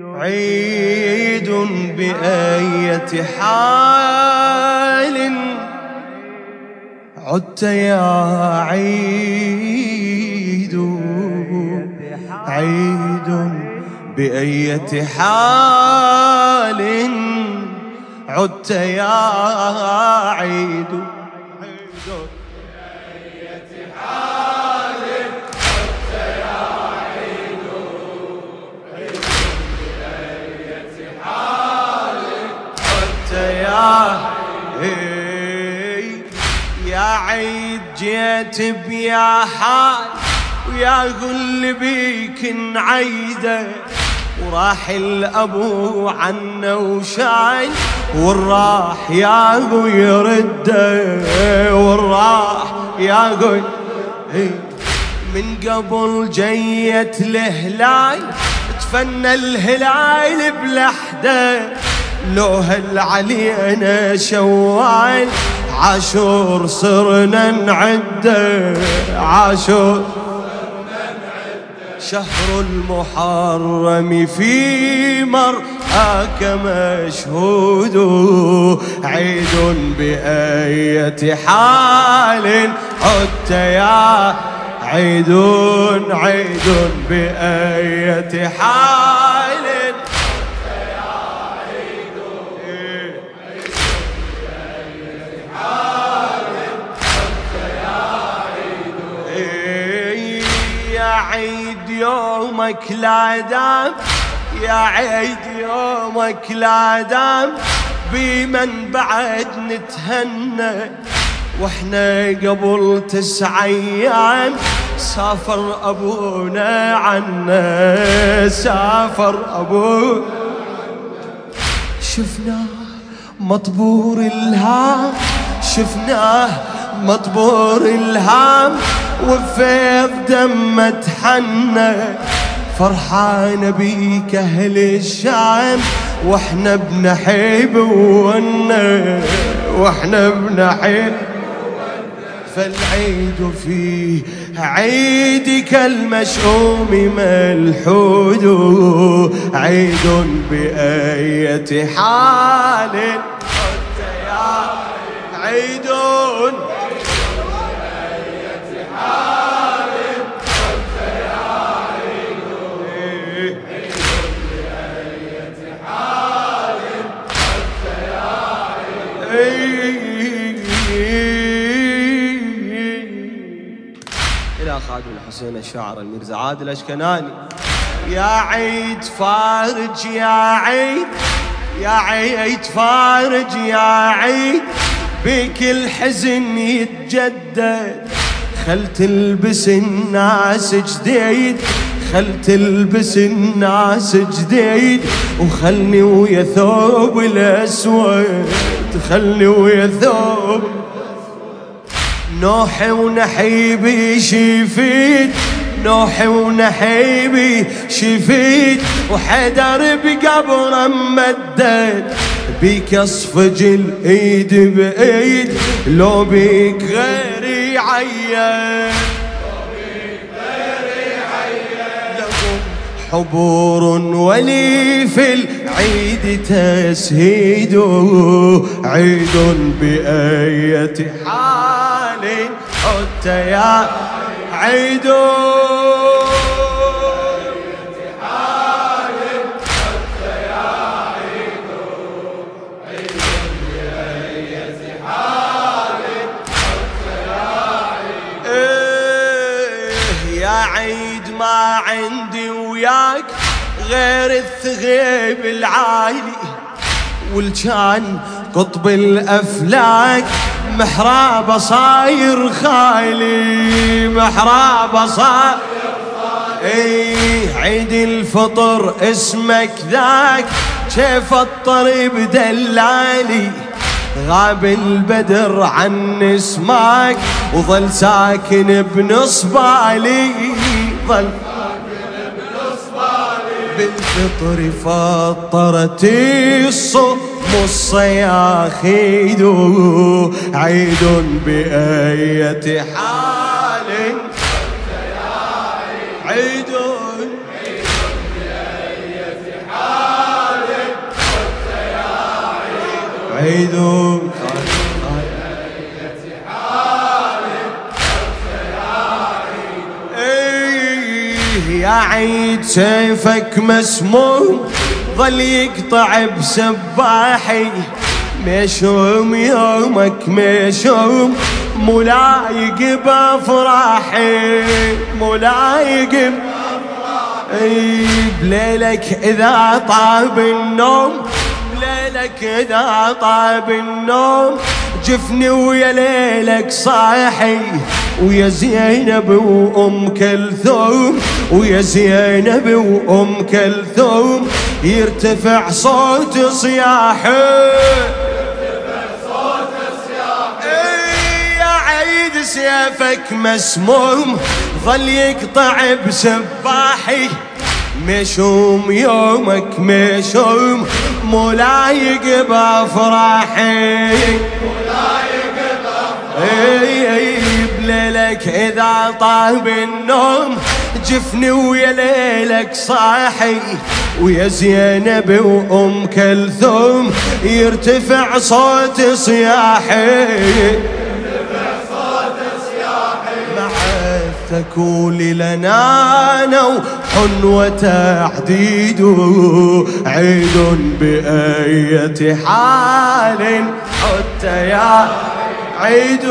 عيد بأية حال. عدت يا عيد. عيد بأية حال. عدت يا عيد. يا عيد جيت بيا حال ويا غل بيك نعيده. وراح الأبو عنا وشاي والراح يا ابو يرده. والراح يا ابو من قبل جيت الهلال تفنى الهلال بلحدة. لو هل علينا شوال عاشور صرنا نعده عاشور. شهر المحرم في مرآك مشهود عيد بأية حال عدت يا عيد عيد بأية حال. عيد يومك لا دام يا عيد يومك لا دام. بمن بعد نتهنى وإحنا قبل تسع أيام. سافر أبونا عنا سافر ابونا شفناه مطبور الهام شفناه مطبور الهام وفيض دم تحنى. فرحان بيك أهل الشام وإحنا بنحب ونا وإحنا بنحب فالعيد فيه عيدك المشؤوم ملحود. عيد بأية حال. عيد إلى خادم الحسين الشاعر الميرزا عادل الأشكناني. يا عيد فارج يا عيد يا عيد فارج يا عيد بك الحزن يتجدد. خل تلبس الناس جديد خل تلبس الناس جديد وخلني ويا ثوب الأسود خلني ويا ثوب نوحي ونحيبي شفيت نوحي ونحيبي شفيت وحدر بقبر ممدد بيك أصفج الإيد بايد لو بيك غيري عيان حبور ولي في العيد تسهيد. عيد بأية حال. حتى يا عيد. عندي وياك غير الثغيب العالي والجان قطب الأفلاك محراب صاير خالي محراب صاير اي عيد الفطر اسمك ذاك كيف الطريب دلالي؟ غاب البدر عن اسمك وظل ساكن بنصبالي ظل بالفطر فطرت الصم الصياخ عيد بأية حال. عيد عيد إيه يا عيد سيفك مسموم ظل يقطع بسباحي. مشوم يومك مشوم ملايق بافراحي. ملايق إي بليلك إذا طاب النوم بليلك إذا طاب النوم جفني ويا ليلك صاحي. ويا زينب وأم كلثوم ويا زينب وأم كلثوم يرتفع صوت صياحي. سيفك مسموم ظل يقطع بسباحي. مشوم يومك مشوم ملايق بافراحي. ملايق بافراحي. بليلك إذا طاب النوم جفني ويا ليلك صاحي. ويا زينب وأم كلثوم يرتفع صوت صياحي. تكون لنا نو حنوة عديد عيد بأية حال حتى يا عيد.